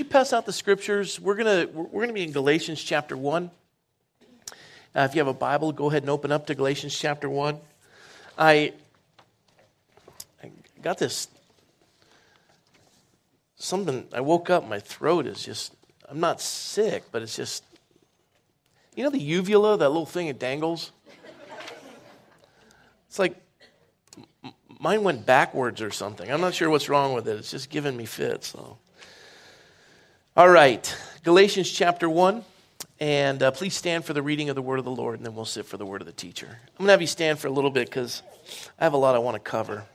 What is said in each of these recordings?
you pass out the scriptures? We're gonna we're gonna be in Galatians chapter one. Uh, if you have a Bible, go ahead and open up to Galatians chapter one. I, I got this something. I woke up, my throat is just. I'm not sick, but it's just. You know the uvula, that little thing it dangles. It's like mine went backwards or something. I'm not sure what's wrong with it. It's just giving me fits. So. All right, Galatians chapter 1. And uh, please stand for the reading of the word of the Lord, and then we'll sit for the word of the teacher. I'm going to have you stand for a little bit because I have a lot I want to cover.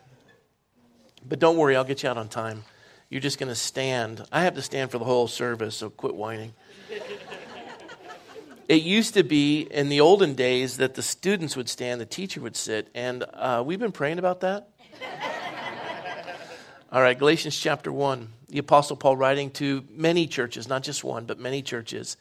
But don't worry, I'll get you out on time. You're just going to stand. I have to stand for the whole service, so quit whining. it used to be in the olden days that the students would stand, the teacher would sit, and uh, we've been praying about that. All right, Galatians chapter 1 the Apostle Paul writing to many churches, not just one, but many churches.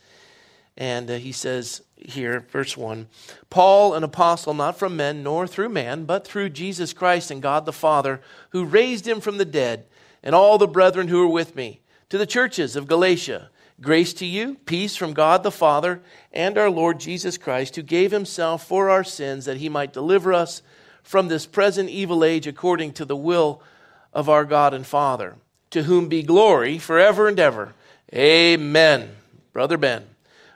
And uh, he says here, verse 1 Paul, an apostle, not from men nor through man, but through Jesus Christ and God the Father, who raised him from the dead, and all the brethren who are with me, to the churches of Galatia. Grace to you, peace from God the Father and our Lord Jesus Christ, who gave himself for our sins that he might deliver us from this present evil age according to the will of our God and Father to whom be glory forever and ever. Amen. Brother Ben.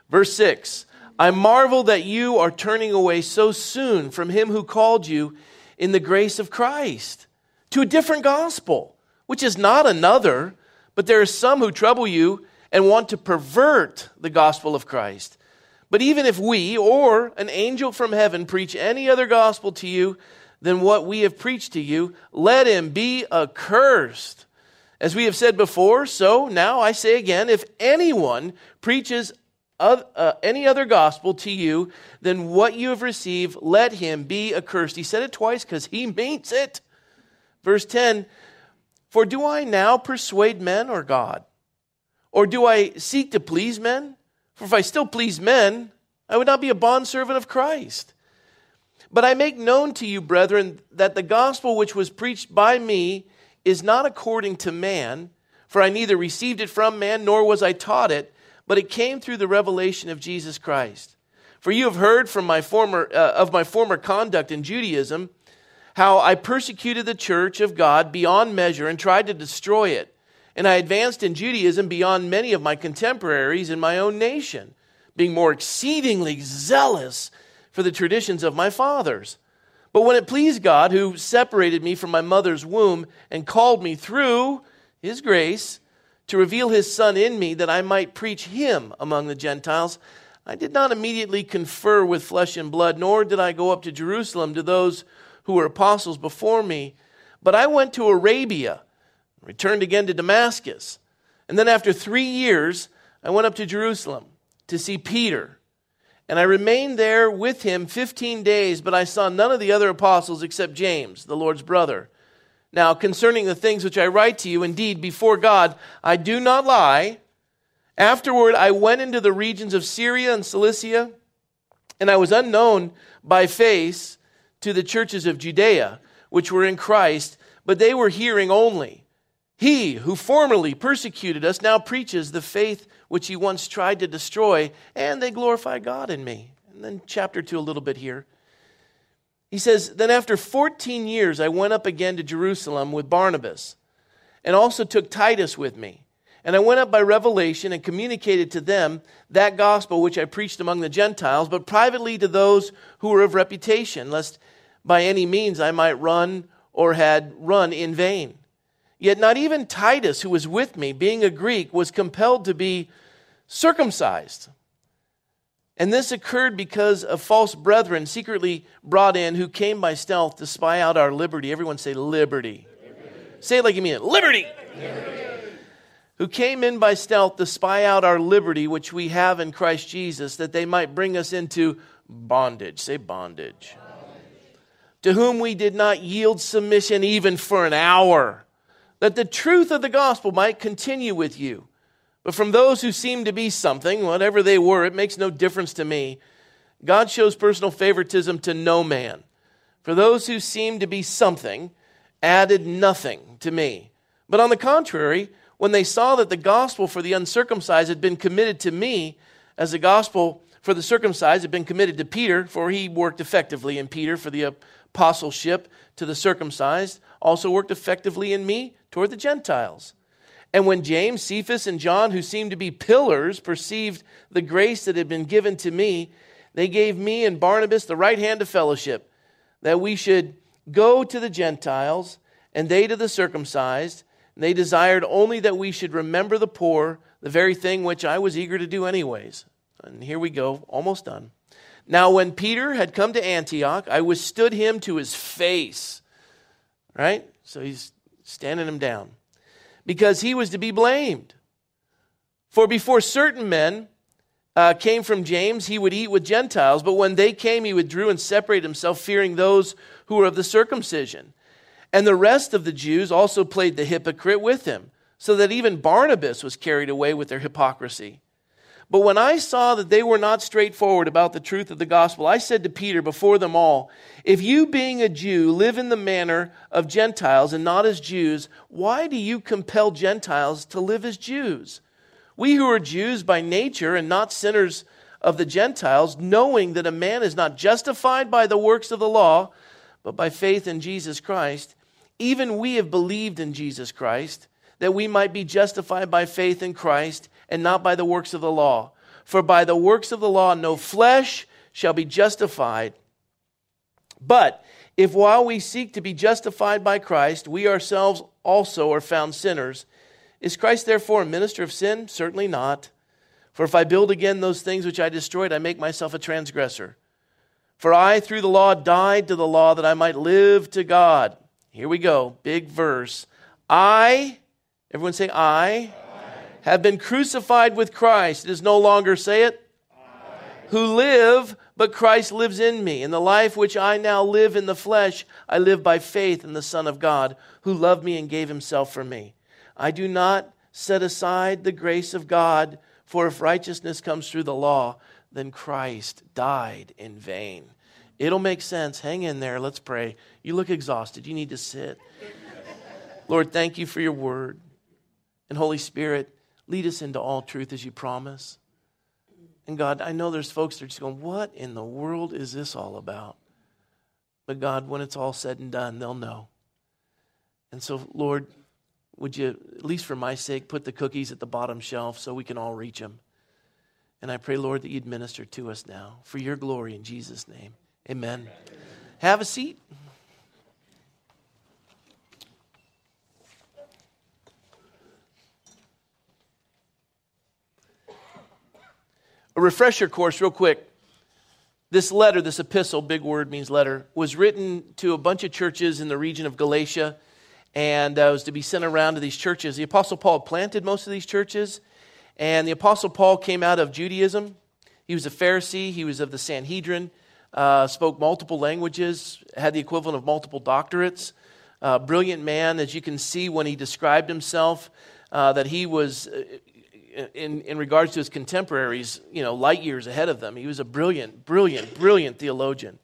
Verse 6 I marvel that you are turning away so soon from him who called you in the grace of Christ to a different gospel, which is not another, but there are some who trouble you and want to pervert the gospel of Christ. But even if we or an angel from heaven preach any other gospel to you than what we have preached to you, let him be accursed. As we have said before, so now I say again if anyone preaches uh, any other gospel to you than what you have received, let him be accursed. He said it twice because he means it. Verse 10 For do I now persuade men or God? Or do I seek to please men? For if I still please men, I would not be a bondservant of Christ. But I make known to you, brethren, that the gospel which was preached by me is not according to man, for I neither received it from man nor was I taught it, but it came through the revelation of Jesus Christ. For you have heard from my former uh, of my former conduct in Judaism, how I persecuted the church of God beyond measure and tried to destroy it. And I advanced in Judaism beyond many of my contemporaries in my own nation, being more exceedingly zealous for the traditions of my fathers. But when it pleased God, who separated me from my mother's womb and called me through his grace to reveal his Son in me that I might preach him among the Gentiles, I did not immediately confer with flesh and blood, nor did I go up to Jerusalem to those who were apostles before me. But I went to Arabia, returned again to Damascus. And then after three years, I went up to Jerusalem to see Peter and I remained there with him 15 days, but I saw none of the other apostles except James, the Lord's brother. Now, concerning the things which I write to you, indeed, before God, I do not lie. Afterward, I went into the regions of Syria and Cilicia, and I was unknown by face to the churches of Judea, which were in Christ, but they were hearing only. He who formerly persecuted us now preaches the faith which he once tried to destroy, and they glorify God in me. And then, chapter 2, a little bit here. He says, Then after 14 years, I went up again to Jerusalem with Barnabas, and also took Titus with me. And I went up by revelation and communicated to them that gospel which I preached among the Gentiles, but privately to those who were of reputation, lest by any means I might run or had run in vain. Yet not even Titus, who was with me, being a Greek, was compelled to be circumcised. And this occurred because of false brethren secretly brought in who came by stealth to spy out our liberty. Everyone say liberty. liberty. Say it like you mean it liberty. liberty. Who came in by stealth to spy out our liberty, which we have in Christ Jesus, that they might bring us into bondage. Say bondage. bondage. To whom we did not yield submission even for an hour that the truth of the gospel might continue with you. But from those who seem to be something, whatever they were, it makes no difference to me. God shows personal favoritism to no man. For those who seem to be something added nothing to me. But on the contrary, when they saw that the gospel for the uncircumcised had been committed to me, as the gospel for the circumcised had been committed to Peter, for he worked effectively in Peter for the apostleship to the circumcised, also worked effectively in me toward the Gentiles. And when James, Cephas, and John, who seemed to be pillars, perceived the grace that had been given to me, they gave me and Barnabas the right hand of fellowship, that we should go to the Gentiles, and they to the circumcised. And they desired only that we should remember the poor, the very thing which I was eager to do anyways. And here we go, almost done. Now, when Peter had come to Antioch, I withstood him to his face. Right? So he's standing him down. Because he was to be blamed. For before certain men uh, came from James, he would eat with Gentiles, but when they came, he withdrew and separated himself, fearing those who were of the circumcision. And the rest of the Jews also played the hypocrite with him, so that even Barnabas was carried away with their hypocrisy. But when I saw that they were not straightforward about the truth of the gospel, I said to Peter before them all, If you, being a Jew, live in the manner of Gentiles and not as Jews, why do you compel Gentiles to live as Jews? We who are Jews by nature and not sinners of the Gentiles, knowing that a man is not justified by the works of the law, but by faith in Jesus Christ, even we have believed in Jesus Christ, that we might be justified by faith in Christ and not by the works of the law. For by the works of the law, no flesh shall be justified. But if while we seek to be justified by Christ, we ourselves also are found sinners, is Christ therefore a minister of sin? Certainly not. For if I build again those things which I destroyed, I make myself a transgressor. For I, through the law, died to the law that I might live to God. Here we go, big verse. I, everyone say, I have been crucified with Christ. It is no longer, say it, who live, but Christ lives in me. In the life which I now live in the flesh, I live by faith in the Son of God, who loved me and gave himself for me. I do not set aside the grace of God, for if righteousness comes through the law, then Christ died in vain. It'll make sense. Hang in there. Let's pray. You look exhausted. You need to sit. Lord, thank you for your word. And Holy Spirit, Lead us into all truth as you promise. And God, I know there's folks that are just going, What in the world is this all about? But God, when it's all said and done, they'll know. And so, Lord, would you, at least for my sake, put the cookies at the bottom shelf so we can all reach them? And I pray, Lord, that you'd minister to us now for your glory in Jesus' name. Amen. Amen. Have a seat. A refresher course, real quick. This letter, this epistle, big word means letter, was written to a bunch of churches in the region of Galatia and uh, was to be sent around to these churches. The Apostle Paul planted most of these churches, and the Apostle Paul came out of Judaism. He was a Pharisee, he was of the Sanhedrin, uh, spoke multiple languages, had the equivalent of multiple doctorates. Uh, brilliant man, as you can see when he described himself, uh, that he was in, in regards to his contemporaries, you know, light years ahead of them. He was a brilliant, brilliant, brilliant theologian.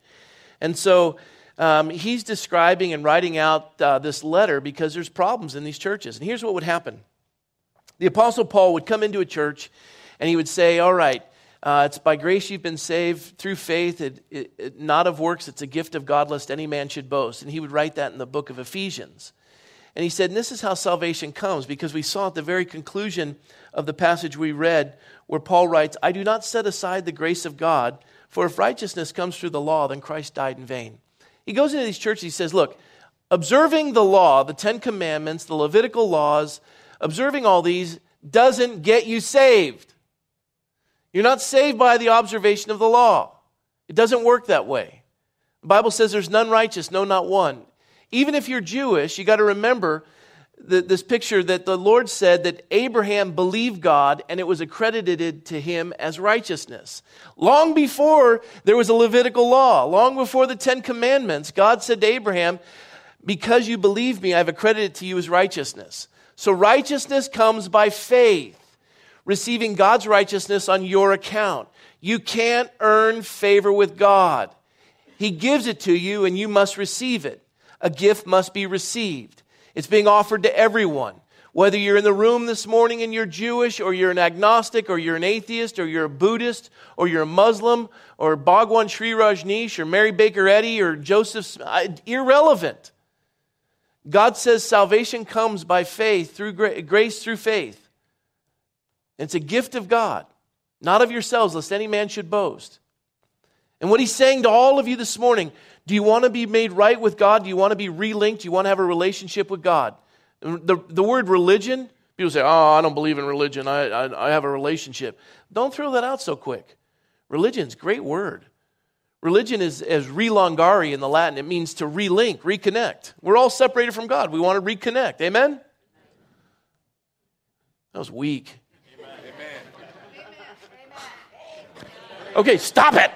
And so um, he's describing and writing out uh, this letter because there's problems in these churches. And here's what would happen the Apostle Paul would come into a church and he would say, All right, uh, it's by grace you've been saved through faith, it, it, it, not of works. It's a gift of God, lest any man should boast. And he would write that in the book of Ephesians. And he said, and this is how salvation comes, because we saw at the very conclusion of the passage we read where Paul writes, I do not set aside the grace of God, for if righteousness comes through the law, then Christ died in vain. He goes into these churches, he says, Look, observing the law, the Ten Commandments, the Levitical laws, observing all these doesn't get you saved. You're not saved by the observation of the law. It doesn't work that way. The Bible says there's none righteous, no, not one. Even if you're Jewish, you got to remember the, this picture that the Lord said that Abraham believed God and it was accredited to him as righteousness. Long before there was a Levitical law, long before the Ten Commandments, God said to Abraham, Because you believe me, I've accredited to you as righteousness. So righteousness comes by faith, receiving God's righteousness on your account. You can't earn favor with God. He gives it to you and you must receive it. A gift must be received. It's being offered to everyone. Whether you're in the room this morning and you're Jewish, or you're an agnostic, or you're an atheist, or you're a Buddhist, or you're a Muslim, or Bhagwan Shree Rajneesh, or Mary Baker Eddy, or Joseph, irrelevant. God says salvation comes by faith, through grace through faith. It's a gift of God, not of yourselves, lest any man should boast. And what he's saying to all of you this morning do you want to be made right with God? Do you want to be relinked? Do you want to have a relationship with God? The, the word religion, people say, oh, I don't believe in religion. I, I, I have a relationship. Don't throw that out so quick. Religion's a great word. Religion is as relongare in the Latin. It means to relink, reconnect. We're all separated from God. We want to reconnect. Amen? That was weak. Amen. Amen. Amen. Okay, stop it.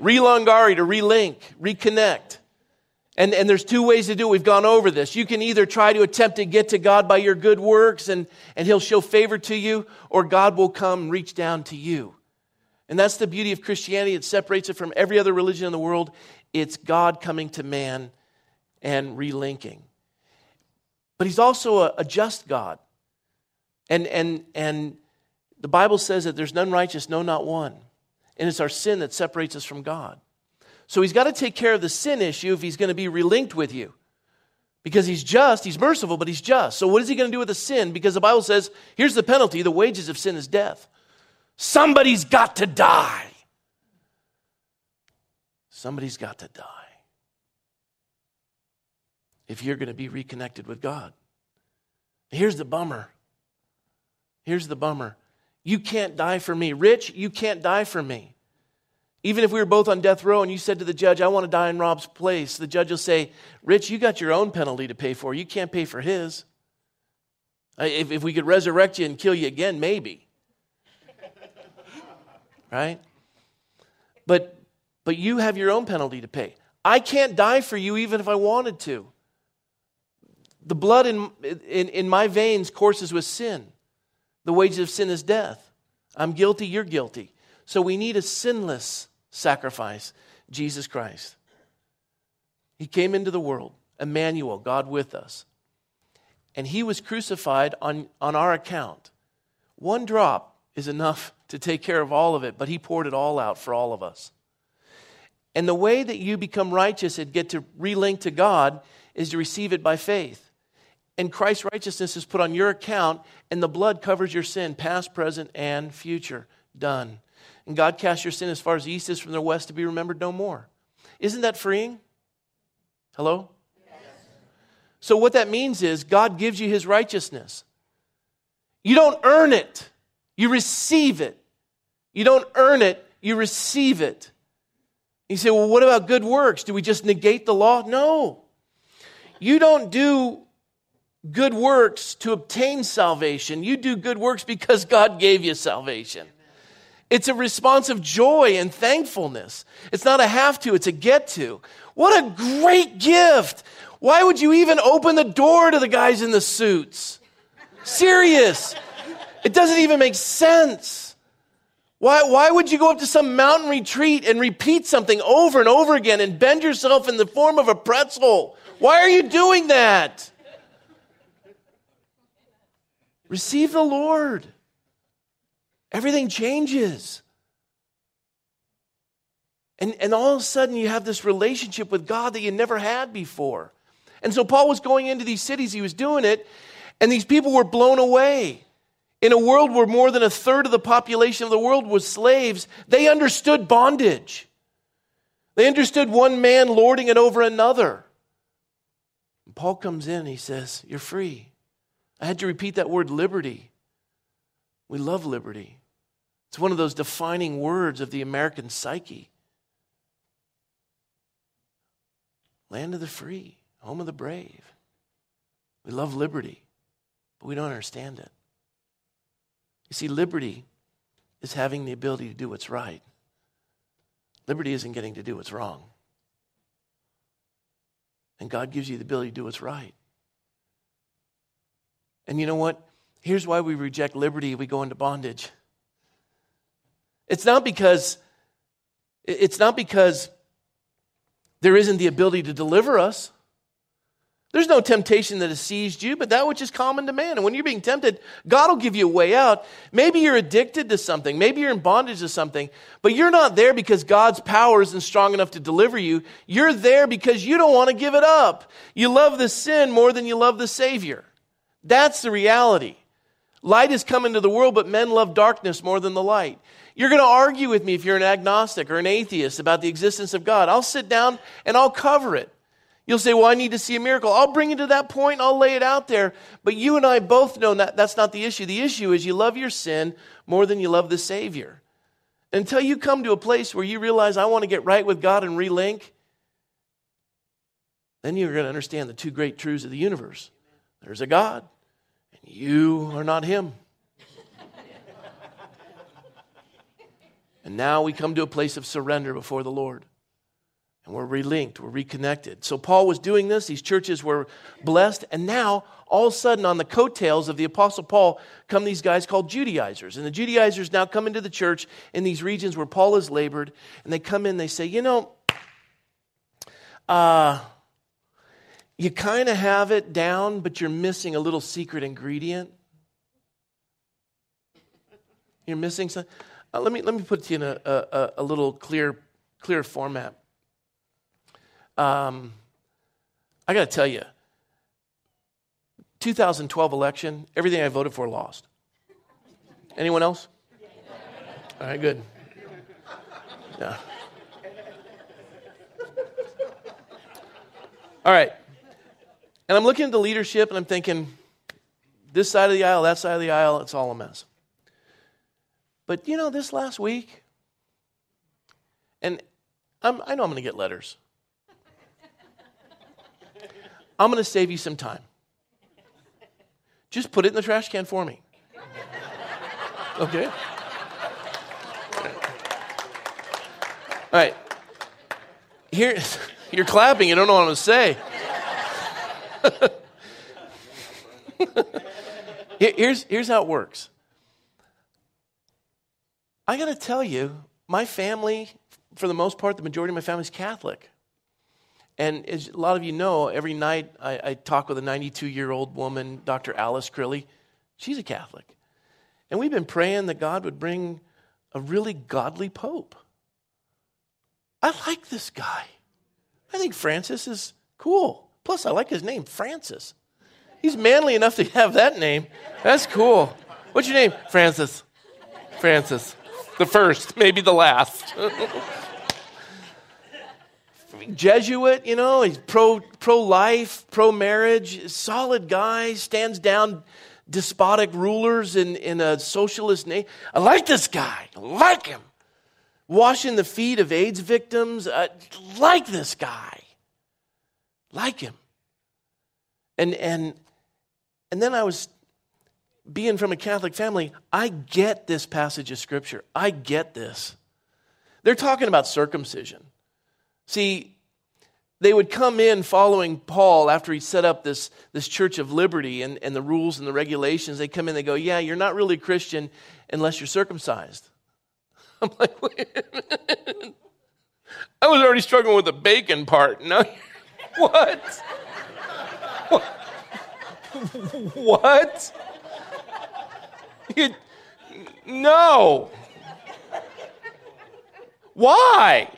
Relongare, to relink, reconnect. And, and there's two ways to do it. We've gone over this. You can either try to attempt to get to God by your good works and, and He'll show favor to you, or God will come reach down to you. And that's the beauty of Christianity. It separates it from every other religion in the world. It's God coming to man and relinking. But He's also a, a just God. And, and, and the Bible says that there's none righteous, no, not one. And it's our sin that separates us from God. So he's got to take care of the sin issue if he's going to be relinked with you. Because he's just, he's merciful, but he's just. So what is he going to do with the sin? Because the Bible says, here's the penalty the wages of sin is death. Somebody's got to die. Somebody's got to die. If you're going to be reconnected with God. Here's the bummer. Here's the bummer. You can't die for me. Rich, you can't die for me. Even if we were both on death row and you said to the judge, I want to die in Rob's place, the judge will say, Rich, you got your own penalty to pay for. You can't pay for his. If, if we could resurrect you and kill you again, maybe. right? But, but you have your own penalty to pay. I can't die for you even if I wanted to. The blood in, in, in my veins courses with sin. The wages of sin is death. I'm guilty, you're guilty. So we need a sinless sacrifice, Jesus Christ. He came into the world, Emmanuel, God with us. And he was crucified on, on our account. One drop is enough to take care of all of it, but he poured it all out for all of us. And the way that you become righteous and get to relink to God is to receive it by faith. And Christ's righteousness is put on your account, and the blood covers your sin, past, present, and future. Done and God casts your sin as far as the east is from the west to be remembered no more. Isn't that freeing? Hello? So, what that means is God gives you his righteousness. You don't earn it, you receive it. You don't earn it, you receive it. You say, well, what about good works? Do we just negate the law? No. You don't do good works to obtain salvation. You do good works because God gave you salvation. It's a response of joy and thankfulness. It's not a have to, it's a get to. What a great gift. Why would you even open the door to the guys in the suits? Serious. It doesn't even make sense. Why, why would you go up to some mountain retreat and repeat something over and over again and bend yourself in the form of a pretzel? Why are you doing that? Receive the Lord. Everything changes. And, and all of a sudden, you have this relationship with God that you never had before. And so, Paul was going into these cities, he was doing it, and these people were blown away. In a world where more than a third of the population of the world was slaves, they understood bondage. They understood one man lording it over another. And Paul comes in he says, You're free. I had to repeat that word liberty. We love liberty. It's one of those defining words of the American psyche. Land of the free, home of the brave. We love liberty, but we don't understand it. You see, liberty is having the ability to do what's right. Liberty isn't getting to do what's wrong. And God gives you the ability to do what's right. And you know what? Here's why we reject liberty, we go into bondage. It's not because it's not because there isn't the ability to deliver us. There's no temptation that has seized you, but that which is common to man. And when you're being tempted, God will give you a way out. Maybe you're addicted to something. Maybe you're in bondage to something, but you're not there because God's power isn't strong enough to deliver you. You're there because you don't want to give it up. You love the sin more than you love the Savior. That's the reality. Light has come into the world, but men love darkness more than the light. You're going to argue with me if you're an agnostic or an atheist about the existence of God. I'll sit down and I'll cover it. You'll say, Well, I need to see a miracle. I'll bring you to that point I'll lay it out there. But you and I both know that that's not the issue. The issue is you love your sin more than you love the Savior. Until you come to a place where you realize, I want to get right with God and relink, then you're going to understand the two great truths of the universe there's a God, and you are not Him. and now we come to a place of surrender before the Lord and we're relinked, we're reconnected. So Paul was doing this, these churches were blessed, and now all of a sudden on the coattails of the apostle Paul come these guys called Judaizers. And the Judaizers now come into the church in these regions where Paul has labored, and they come in, they say, "You know, uh you kind of have it down, but you're missing a little secret ingredient. You're missing something. Uh, let me let me put it to you in a, a, a little clear clear format. Um, I got to tell you, 2012 election, everything I voted for lost. Anyone else? All right, good. Yeah. All right. And I'm looking at the leadership and I'm thinking, this side of the aisle, that side of the aisle, it's all a mess. But you know, this last week, and I'm, i know I'm going to get letters. I'm going to save you some time. Just put it in the trash can for me. Okay? All right. Here, you're clapping. You don't know what I'm going to say. Here's, here's how it works. I got to tell you, my family, for the most part, the majority of my family is Catholic. And as a lot of you know, every night I, I talk with a 92 year old woman, Dr. Alice Crilly. She's a Catholic. And we've been praying that God would bring a really godly pope. I like this guy. I think Francis is cool. Plus, I like his name, Francis. He's manly enough to have that name. That's cool. What's your name? Francis. Francis. The first, maybe the last. Jesuit, you know, he's pro pro life, pro marriage, solid guy, stands down despotic rulers in, in a socialist nation. I like this guy. I like him. Washing the feet of AIDS victims. I like this guy. Like him. And and and then I was being from a Catholic family, I get this passage of scripture. I get this. They're talking about circumcision. See, they would come in following Paul after he set up this, this church of liberty and, and the rules and the regulations. They come in, they go, Yeah, you're not really Christian unless you're circumcised. I'm like, I was already struggling with the bacon part. Now, what? what? You, no. Why?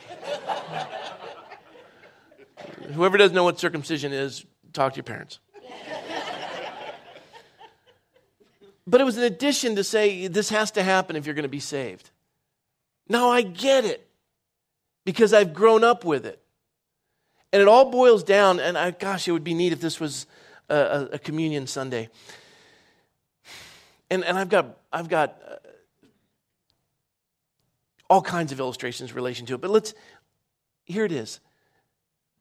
Whoever doesn't know what circumcision is, talk to your parents. but it was an addition to say this has to happen if you're going to be saved. Now I get it because I've grown up with it. And it all boils down, and I, gosh, it would be neat if this was a, a communion Sunday. And, and I've got, I've got uh, all kinds of illustrations in relation to it, but let's, here it is.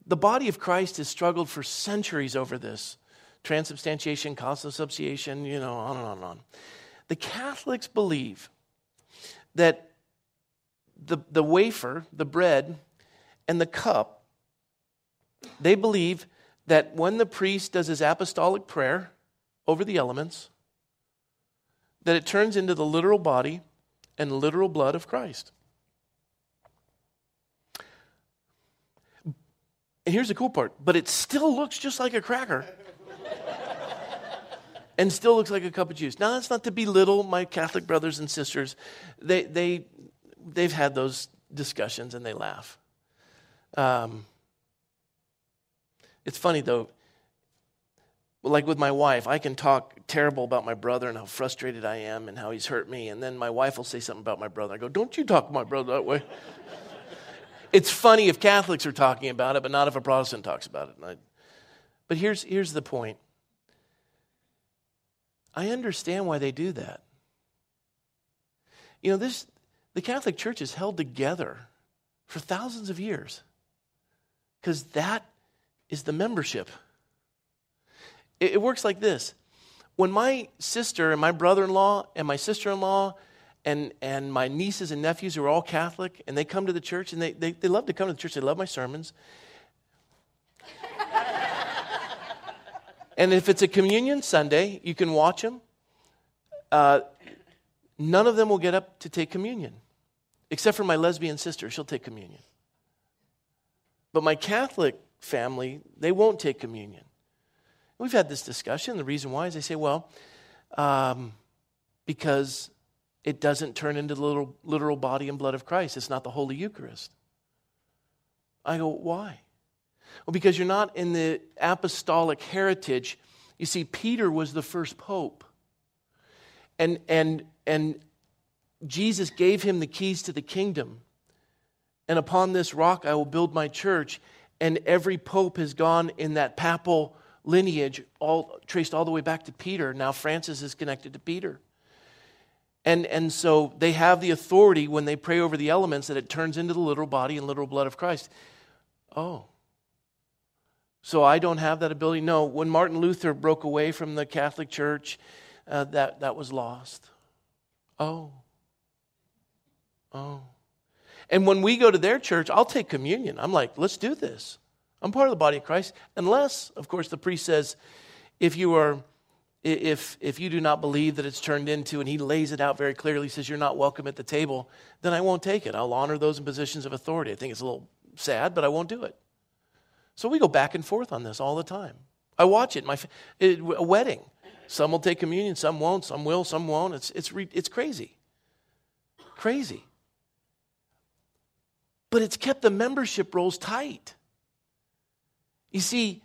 The body of Christ has struggled for centuries over this transubstantiation, consubstantiation, you know, on and on and on. The Catholics believe that the, the wafer, the bread, and the cup, they believe that when the priest does his apostolic prayer over the elements, that it turns into the literal body and literal blood of Christ. And here's the cool part, but it still looks just like a cracker. and still looks like a cup of juice. Now that's not to belittle my Catholic brothers and sisters. They they they've had those discussions and they laugh. Um, it's funny though. Like with my wife, I can talk terrible about my brother and how frustrated I am and how he's hurt me, and then my wife will say something about my brother. I go, "Don't you talk my brother that way." it's funny if Catholics are talking about it, but not if a Protestant talks about it. I, but here's here's the point. I understand why they do that. You know, this the Catholic Church is held together for thousands of years because that is the membership. It, it works like this when my sister and my brother in law and my sister in law and, and my nieces and nephews who are all Catholic, and they come to the church, and they, they, they love to come to the church. They love my sermons. and if it's a communion Sunday, you can watch them. Uh, none of them will get up to take communion, except for my lesbian sister. She'll take communion. But my Catholic family, they won't take communion. We've had this discussion. The reason why is they say, well, um, because it doesn't turn into the little, literal body and blood of Christ. It's not the Holy Eucharist. I go, why? Well, because you're not in the apostolic heritage. You see, Peter was the first pope. And, and, and Jesus gave him the keys to the kingdom. And upon this rock I will build my church. And every pope has gone in that papal lineage, all traced all the way back to Peter. Now Francis is connected to Peter. And, and so they have the authority when they pray over the elements that it turns into the literal body and literal blood of Christ. Oh. So I don't have that ability? No. When Martin Luther broke away from the Catholic Church, uh, that, that was lost. Oh. Oh. And when we go to their church, I'll take communion. I'm like, let's do this. I'm part of the body of Christ. Unless, of course, the priest says, if you are if, if you do not believe that it's turned into, and he lays it out very clearly, says you're not welcome at the table, then I won't take it. I'll honor those in positions of authority. I think it's a little sad, but I won't do it. So we go back and forth on this all the time. I watch it. My it, a wedding. Some will take communion, some won't. Some will, some won't. It's it's it's crazy, crazy. But it's kept the membership rolls tight. You see,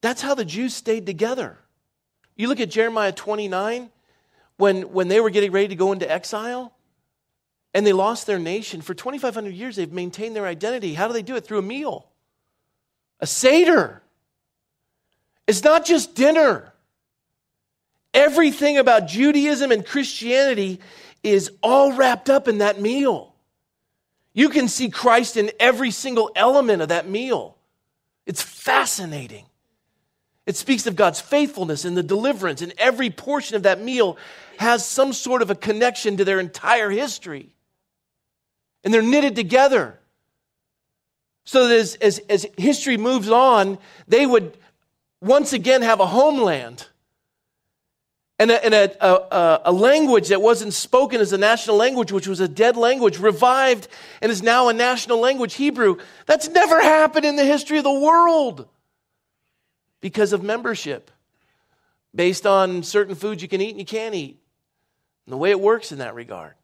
that's how the Jews stayed together. You look at Jeremiah 29, when, when they were getting ready to go into exile and they lost their nation. For 2,500 years, they've maintained their identity. How do they do it? Through a meal, a Seder. It's not just dinner. Everything about Judaism and Christianity is all wrapped up in that meal. You can see Christ in every single element of that meal. It's fascinating. It speaks of God's faithfulness and the deliverance, and every portion of that meal has some sort of a connection to their entire history. And they're knitted together. So that as, as, as history moves on, they would once again have a homeland and, a, and a, a, a, language that wasn't spoken as a national language, which was a dead language, revived and is now a national language, Hebrew. That's never happened in the history of the world because of membership, based on certain foods you can eat and you can't eat, and the way it works in that regard.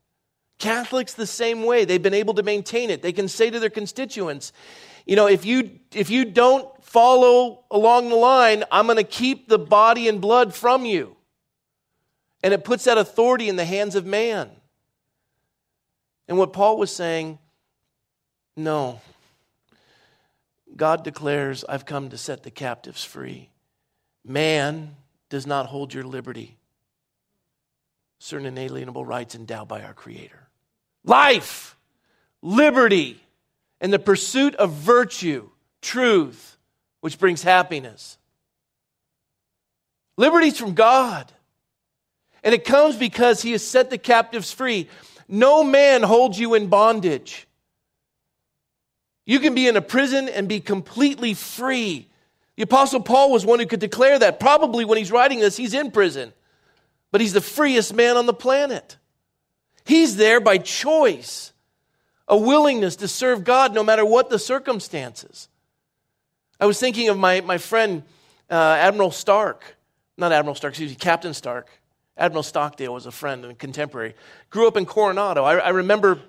Catholics the same way. They've been able to maintain it. They can say to their constituents, you know, if you if you don't follow along the line, I'm going to keep the body and blood from you. And it puts that authority in the hands of man. And what Paul was saying, no, God declares, I've come to set the captives free. Man does not hold your liberty. Certain inalienable rights endowed by our Creator. Life, liberty, and the pursuit of virtue, truth, which brings happiness. Liberty's from God. And it comes because He has set the captives free. No man holds you in bondage. You can be in a prison and be completely free. The Apostle Paul was one who could declare that. Probably when he's writing this, he's in prison, but he's the freest man on the planet. He's there by choice, a willingness to serve God no matter what the circumstances. I was thinking of my, my friend, uh, Admiral Stark, not Admiral Stark, excuse me, Captain Stark. Admiral Stockdale was a friend and a contemporary. Grew up in Coronado. I, I remember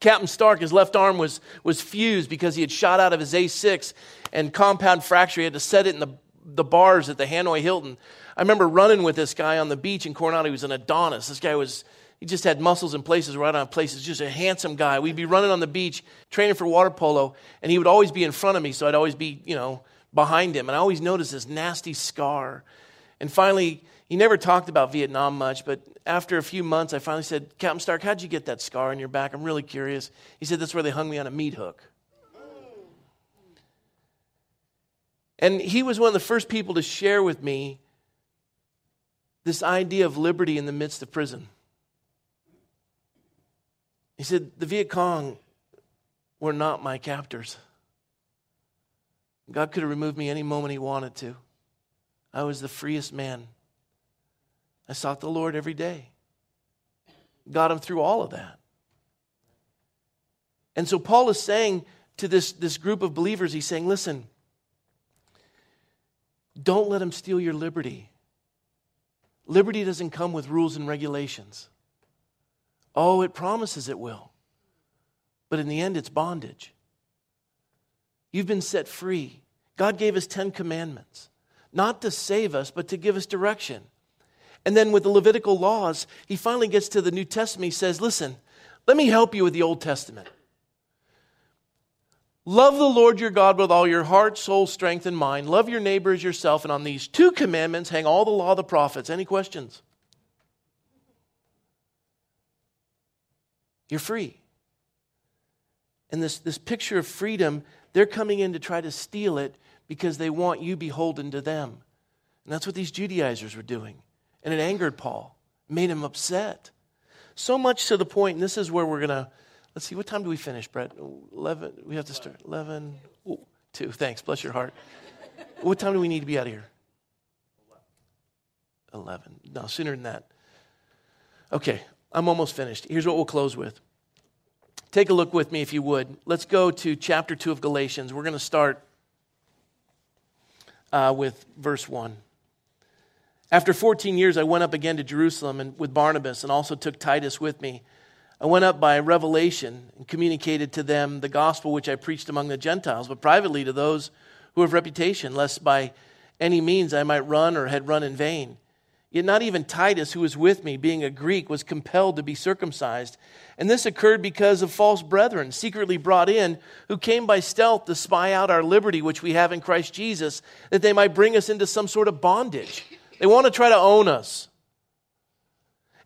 Captain Stark, his left arm was, was fused because he had shot out of his A6 and compound fracture. He had to set it in the, the bars at the Hanoi Hilton. I remember running with this guy on the beach in Coronado. He was an Adonis. This guy was, he just had muscles in places right on places, just a handsome guy. We'd be running on the beach, training for water polo, and he would always be in front of me, so I'd always be, you know, behind him. And I always noticed this nasty scar. And finally, he never talked about Vietnam much, but after a few months, I finally said, Captain Stark, how'd you get that scar on your back? I'm really curious. He said, That's where they hung me on a meat hook. And he was one of the first people to share with me this idea of liberty in the midst of prison. He said, The Viet Cong were not my captors. God could have removed me any moment He wanted to. I was the freest man. I sought the Lord every day. Got him through all of that. And so Paul is saying to this, this group of believers, he's saying, listen, don't let him steal your liberty. Liberty doesn't come with rules and regulations. Oh, it promises it will. But in the end, it's bondage. You've been set free. God gave us 10 commandments, not to save us, but to give us direction. And then with the Levitical laws, he finally gets to the New Testament. He says, Listen, let me help you with the Old Testament. Love the Lord your God with all your heart, soul, strength, and mind. Love your neighbor as yourself. And on these two commandments hang all the law of the prophets. Any questions? You're free. And this, this picture of freedom, they're coming in to try to steal it because they want you beholden to them. And that's what these Judaizers were doing. And it angered Paul, made him upset. So much to the point, and this is where we're going to Let's see, what time do we finish, Brett? 11. We have to start. 11. Ooh, 2. Thanks. Bless your heart. what time do we need to be out of here? 11. No, sooner than that. Okay, I'm almost finished. Here's what we'll close with. Take a look with me, if you would. Let's go to chapter 2 of Galatians. We're going to start uh, with verse 1. After 14 years, I went up again to Jerusalem and, with Barnabas and also took Titus with me. I went up by revelation and communicated to them the gospel which I preached among the Gentiles, but privately to those who have reputation, lest by any means I might run or had run in vain. Yet not even Titus, who was with me, being a Greek, was compelled to be circumcised. And this occurred because of false brethren, secretly brought in, who came by stealth to spy out our liberty which we have in Christ Jesus, that they might bring us into some sort of bondage. They want to try to own us.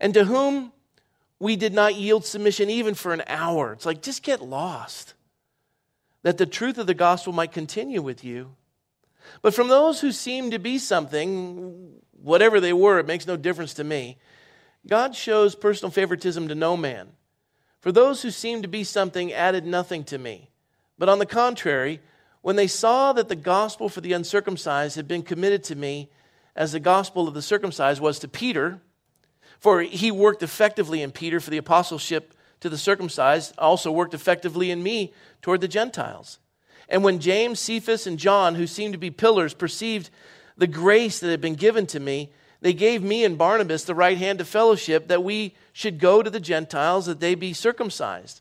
And to whom we did not yield submission even for an hour. It's like, just get lost. That the truth of the gospel might continue with you. But from those who seemed to be something, whatever they were, it makes no difference to me. God shows personal favoritism to no man. For those who seemed to be something added nothing to me. But on the contrary, when they saw that the gospel for the uncircumcised had been committed to me, as the gospel of the circumcised was to Peter, for he worked effectively in Peter for the apostleship to the circumcised, also worked effectively in me toward the Gentiles. And when James, Cephas, and John, who seemed to be pillars, perceived the grace that had been given to me, they gave me and Barnabas the right hand of fellowship that we should go to the Gentiles that they be circumcised.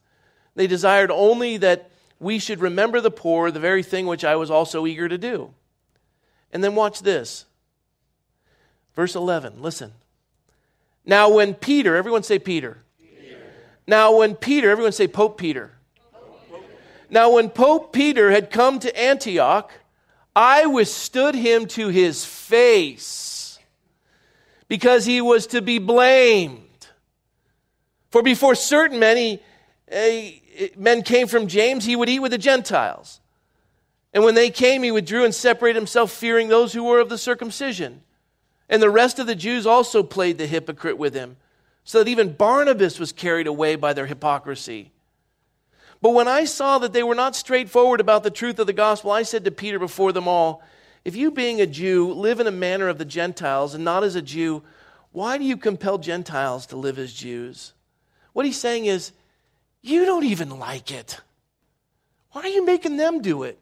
They desired only that we should remember the poor, the very thing which I was also eager to do. And then watch this. Verse 11, listen. Now, when Peter, everyone say Peter. Peter. Now, when Peter, everyone say Pope Peter. Pope. Now, when Pope Peter had come to Antioch, I withstood him to his face because he was to be blamed. For before certain men, he, uh, men came from James, he would eat with the Gentiles. And when they came, he withdrew and separated himself, fearing those who were of the circumcision. And the rest of the Jews also played the hypocrite with him, so that even Barnabas was carried away by their hypocrisy. But when I saw that they were not straightforward about the truth of the gospel, I said to Peter before them all, If you, being a Jew, live in a manner of the Gentiles and not as a Jew, why do you compel Gentiles to live as Jews? What he's saying is, You don't even like it. Why are you making them do it?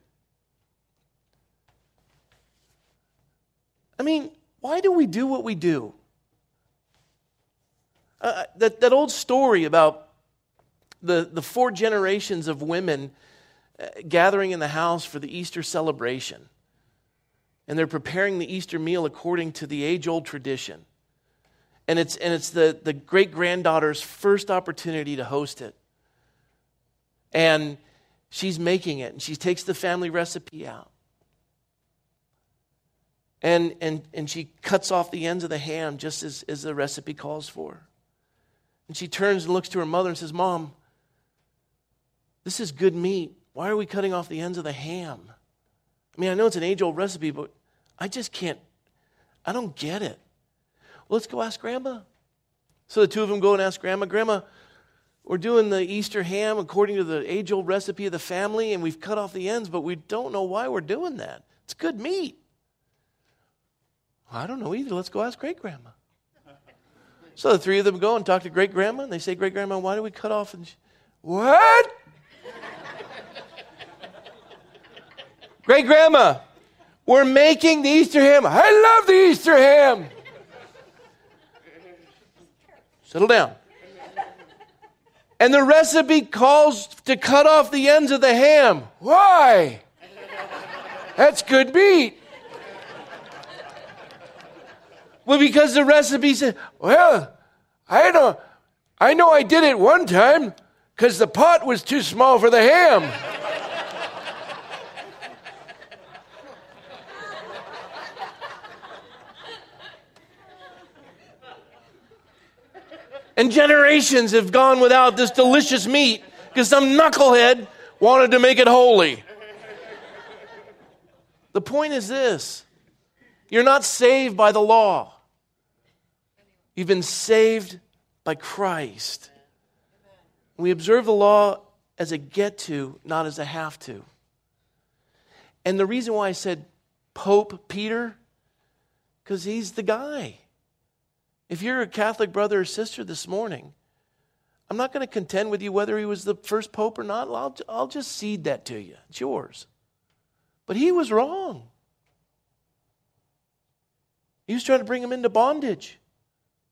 I mean, why do we do what we do? Uh, uh, that, that old story about the, the four generations of women uh, gathering in the house for the Easter celebration. And they're preparing the Easter meal according to the age old tradition. And it's, and it's the, the great granddaughter's first opportunity to host it. And she's making it, and she takes the family recipe out. And, and, and she cuts off the ends of the ham just as, as the recipe calls for. And she turns and looks to her mother and says, Mom, this is good meat. Why are we cutting off the ends of the ham? I mean, I know it's an age old recipe, but I just can't, I don't get it. Well, let's go ask Grandma. So the two of them go and ask Grandma, Grandma, we're doing the Easter ham according to the age old recipe of the family, and we've cut off the ends, but we don't know why we're doing that. It's good meat. I don't know either. Let's go ask great grandma. So the three of them go and talk to great grandma, and they say, Great grandma, why do we cut off? And she, what? great grandma, we're making the Easter ham. I love the Easter ham. Settle down. And the recipe calls to cut off the ends of the ham. Why? That's good meat. Well, because the recipe said, well, I know, I know I did it one time because the pot was too small for the ham. and generations have gone without this delicious meat because some knucklehead wanted to make it holy. The point is this you're not saved by the law. You've been saved by Christ. We observe the law as a get to, not as a have to. And the reason why I said Pope Peter, because he's the guy. If you're a Catholic brother or sister this morning, I'm not going to contend with you whether he was the first pope or not. I'll, I'll just cede that to you. It's yours. But he was wrong. He was trying to bring him into bondage.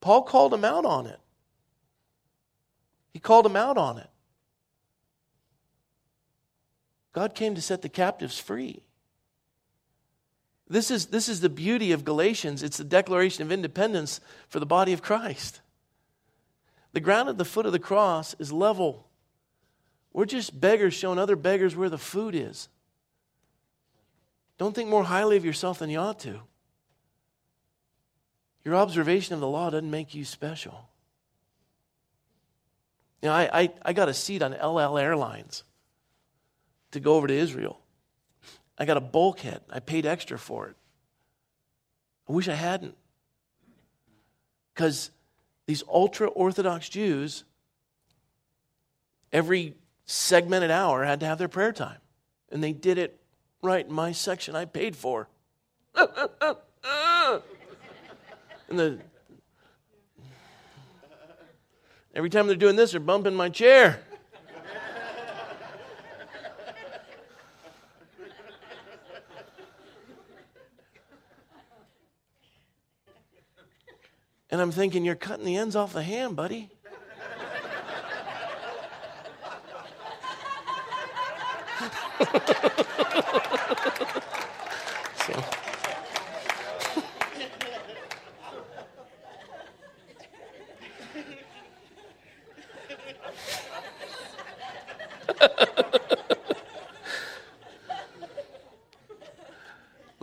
Paul called him out on it. He called him out on it. God came to set the captives free. This is, this is the beauty of Galatians. It's the declaration of independence for the body of Christ. The ground at the foot of the cross is level. We're just beggars showing other beggars where the food is. Don't think more highly of yourself than you ought to. Your observation of the law doesn't make you special. You know, I, I, I got a seat on El Al Airlines to go over to Israel. I got a bulkhead. I paid extra for it. I wish I hadn't. Because these ultra Orthodox Jews, every segmented hour had to have their prayer time. And they did it right in my section I paid for. And the every time they're doing this, they're bumping my chair. And I'm thinking, you're cutting the ends off the ham, buddy. so.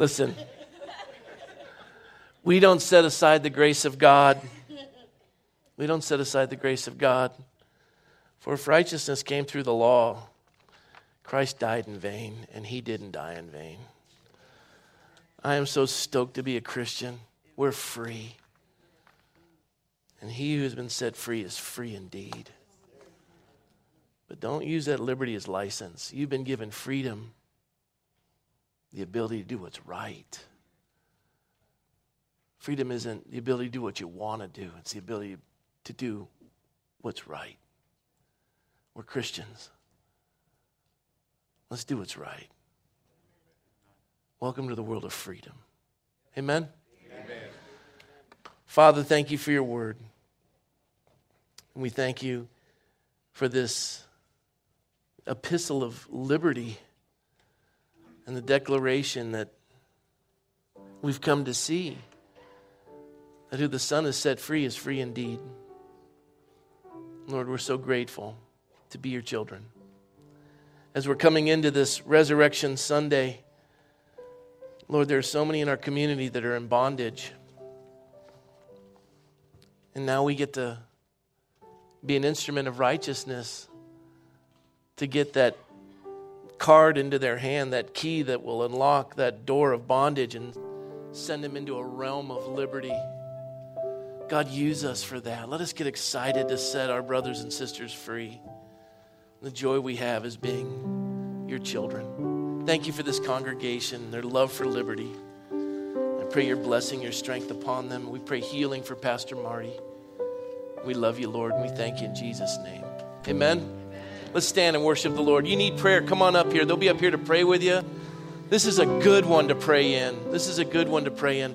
Listen, we don't set aside the grace of God. We don't set aside the grace of God. For if righteousness came through the law, Christ died in vain, and he didn't die in vain. I am so stoked to be a Christian. We're free. And he who has been set free is free indeed. But don't use that liberty as license. You've been given freedom the ability to do what's right. Freedom isn't the ability to do what you want to do, it's the ability to do what's right. We're Christians. Let's do what's right. Welcome to the world of freedom. Amen? Amen. Father, thank you for your word. And we thank you for this epistle of liberty and the declaration that we've come to see that who the Son has set free is free indeed. Lord, we're so grateful to be your children. As we're coming into this Resurrection Sunday, Lord, there are so many in our community that are in bondage. And now we get to be an instrument of righteousness to get that card into their hand, that key that will unlock that door of bondage and send them into a realm of liberty. God, use us for that. Let us get excited to set our brothers and sisters free. The joy we have is being your children. Thank you for this congregation, their love for liberty. I pray your blessing, your strength upon them. We pray healing for Pastor Marty. We love you, Lord, and we thank you in Jesus' name. Amen. Let's stand and worship the Lord. You need prayer, come on up here. They'll be up here to pray with you. This is a good one to pray in. This is a good one to pray in.